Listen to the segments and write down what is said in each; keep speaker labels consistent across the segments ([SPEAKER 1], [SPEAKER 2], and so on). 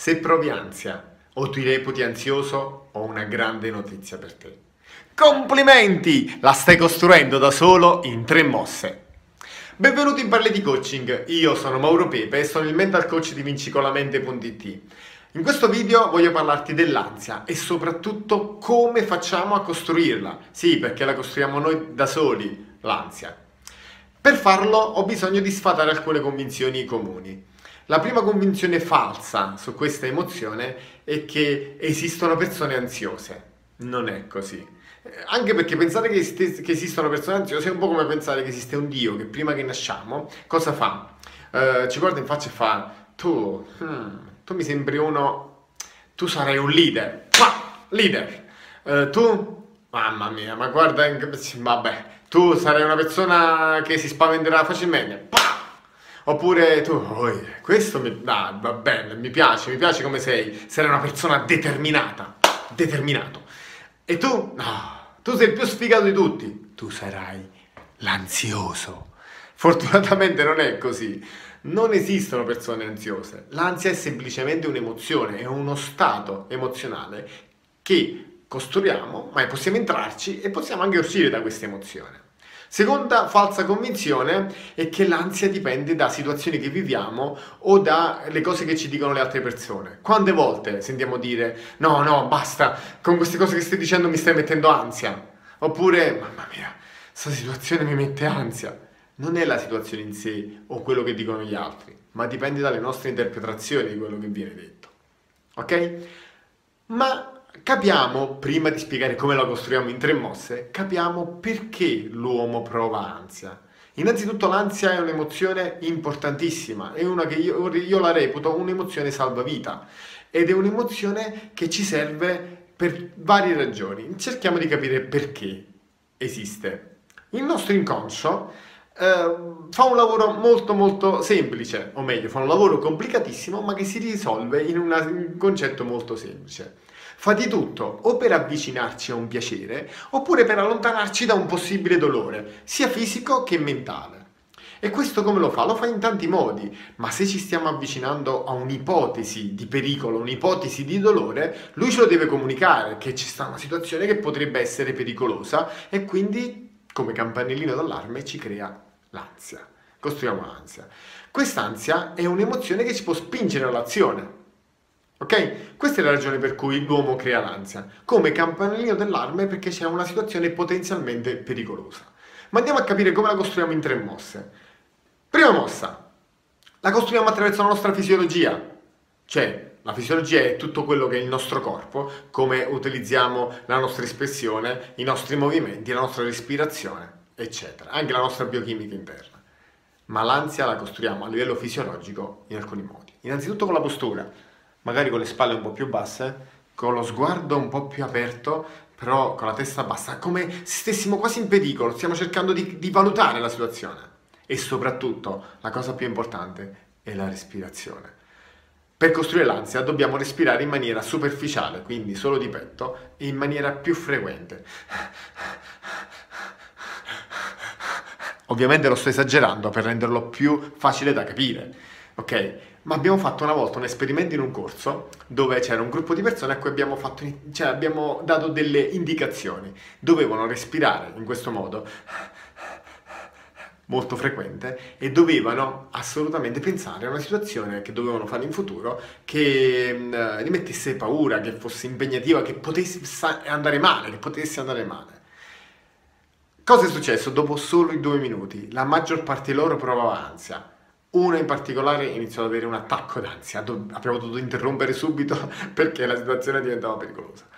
[SPEAKER 1] Se provi ansia o ti reputi ansioso, ho una grande notizia per te. Complimenti! La stai costruendo da solo in tre mosse. Benvenuti in Parli di Coaching, io sono Mauro Pepe e sono il mental coach di vincicolamente.it. In questo video voglio parlarti dell'ansia e soprattutto come facciamo a costruirla. Sì, perché la costruiamo noi da soli, l'ansia. Per farlo ho bisogno di sfatare alcune convinzioni comuni. La prima convinzione falsa su questa emozione è che esistono persone ansiose. Non è così. Anche perché pensare che, esiste, che esistono persone ansiose è un po' come pensare che esiste un Dio che prima che nasciamo, cosa fa? Uh, ci guarda in faccia e fa, tu, hmm, tu mi sembri uno, tu sarai un leader. Pah, leader. Uh, tu, mamma mia, ma guarda, vabbè, tu sarai una persona che si spaventerà facilmente. Pah, Oppure tu, oh, questo mi, ah, va bene, mi piace, mi piace come sei, sei una persona determinata, determinato. E tu, no, tu sei il più sfigato di tutti, tu sarai l'ansioso. Fortunatamente non è così. Non esistono persone ansiose. L'ansia è semplicemente un'emozione, è uno stato emozionale che costruiamo, ma possiamo entrarci e possiamo anche uscire da questa emozione. Seconda falsa convinzione è che l'ansia dipende da situazioni che viviamo o dalle cose che ci dicono le altre persone. Quante volte sentiamo dire no, no, basta, con queste cose che stai dicendo mi stai mettendo ansia? Oppure, mamma mia, questa situazione mi mette ansia. Non è la situazione in sé o quello che dicono gli altri, ma dipende dalle nostre interpretazioni di quello che viene detto. Ok? Ma capiamo, prima di spiegare come la costruiamo in tre mosse, capiamo perché l'uomo prova ansia. Innanzitutto l'ansia è un'emozione importantissima, è una che io, io la reputo un'emozione salvavita ed è un'emozione che ci serve per varie ragioni. Cerchiamo di capire perché esiste. Il nostro inconscio eh, fa un lavoro molto molto semplice, o meglio, fa un lavoro complicatissimo ma che si risolve in, una, in un concetto molto semplice fa di tutto o per avvicinarci a un piacere oppure per allontanarci da un possibile dolore, sia fisico che mentale. E questo come lo fa? Lo fa in tanti modi, ma se ci stiamo avvicinando a un'ipotesi di pericolo, un'ipotesi di dolore, lui ce lo deve comunicare che ci sta una situazione che potrebbe essere pericolosa e quindi come campanellino d'allarme ci crea l'ansia. Costruiamo l'ansia. Quest'ansia è un'emozione che ci può spingere all'azione. Ok? Questa è la ragione per cui l'uomo crea l'ansia, come campanellino d'allarme perché c'è una situazione potenzialmente pericolosa. Ma andiamo a capire come la costruiamo in tre mosse. Prima mossa, la costruiamo attraverso la nostra fisiologia, cioè la fisiologia è tutto quello che è il nostro corpo, come utilizziamo la nostra espressione, i nostri movimenti, la nostra respirazione, eccetera, anche la nostra biochimica interna. Ma l'ansia la costruiamo a livello fisiologico in alcuni modi. Innanzitutto con la postura magari con le spalle un po' più basse, con lo sguardo un po' più aperto, però con la testa bassa, come se stessimo quasi in pericolo, stiamo cercando di, di valutare la situazione. E soprattutto, la cosa più importante è la respirazione. Per costruire l'ansia dobbiamo respirare in maniera superficiale, quindi solo di petto, e in maniera più frequente. Ovviamente lo sto esagerando per renderlo più facile da capire, ok? ma abbiamo fatto una volta un esperimento in un corso dove c'era un gruppo di persone a cui abbiamo, fatto, cioè abbiamo dato delle indicazioni. Dovevano respirare in questo modo molto frequente e dovevano assolutamente pensare a una situazione che dovevano fare in futuro che mh, gli mettesse paura, che fosse impegnativa, che potesse andare male, che potesse andare male. Cosa è successo dopo solo i due minuti? La maggior parte di loro provava ansia. Uno in particolare iniziò ad avere un attacco d'ansia, abbiamo dovuto interrompere subito perché la situazione diventava pericolosa.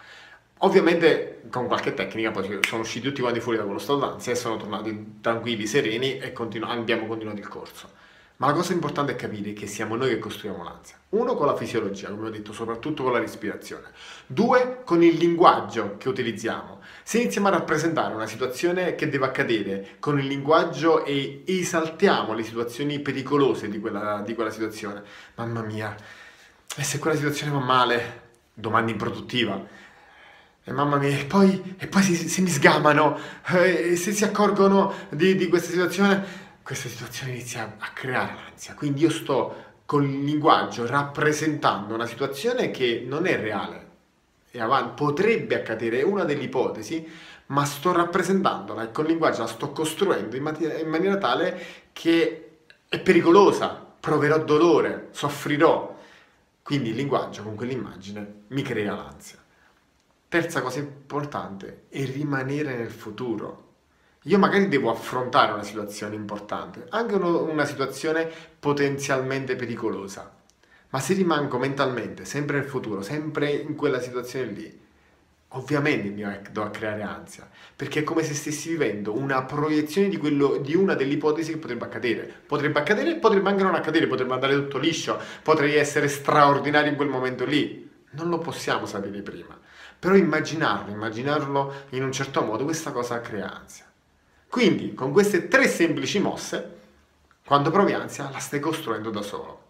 [SPEAKER 1] Ovviamente con qualche tecnica poi sono usciti tutti quanti fuori da quello stato d'ansia e sono tornati tranquilli, sereni e continu- abbiamo continuato il corso. Ma la cosa importante è capire che siamo noi che costruiamo l'ansia. Uno con la fisiologia, come ho detto, soprattutto con la respirazione. Due con il linguaggio che utilizziamo. Se iniziamo a rappresentare una situazione che deve accadere con il linguaggio e esaltiamo le situazioni pericolose di quella, di quella situazione, mamma mia, e se quella situazione va male, domanda improduttiva, e mamma mia, e poi, e poi si, si, mi sgamano, eh, se si accorgono di, di, questa situazione, questa situazione inizia a creare l'ansia. Quindi io sto con il linguaggio rappresentando una situazione che non è reale, è avanti, potrebbe accadere, è una delle ipotesi, ma sto rappresentandola e con il linguaggio la sto costruendo in, mat- in maniera tale che è pericolosa, proverò dolore, soffrirò. Quindi il linguaggio con quell'immagine mi crea l'ansia. Terza cosa importante è rimanere nel futuro. Io magari devo affrontare una situazione importante, anche uno, una situazione potenzialmente pericolosa, ma se rimango mentalmente sempre nel futuro, sempre in quella situazione lì, ovviamente mi do a creare ansia, perché è come se stessi vivendo una proiezione di, quello, di una delle ipotesi che potrebbe accadere. Potrebbe accadere, potrebbe anche non accadere, potrebbe andare tutto liscio, potrei essere straordinario in quel momento lì. Non lo possiamo sapere prima. Però immaginarlo, immaginarlo in un certo modo, questa cosa crea ansia. Quindi, con queste tre semplici mosse, quando provi ansia, la stai costruendo da solo.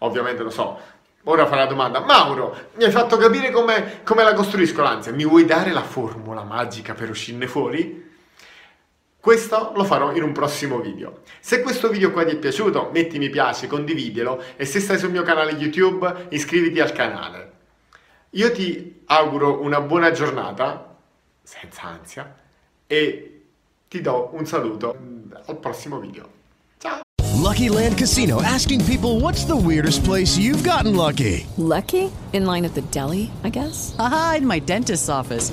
[SPEAKER 1] Ovviamente lo so, ora fa la domanda, Mauro, mi hai fatto capire come, come la costruisco l'ansia, mi vuoi dare la formula magica per uscirne fuori? Questo lo farò in un prossimo video. Se questo video qua ti è piaciuto, metti mi piace, condividilo e se stai sul mio canale YouTube iscriviti al canale. Io ti auguro una buona giornata, senza ansia, e ti do un saluto al prossimo video. Ciao!
[SPEAKER 2] Lucky Land Casino asking people what's the weirdest place you've gotten lucky?
[SPEAKER 3] Lucky? In line at the deli, I guess?
[SPEAKER 4] Aha, in my dentist's office.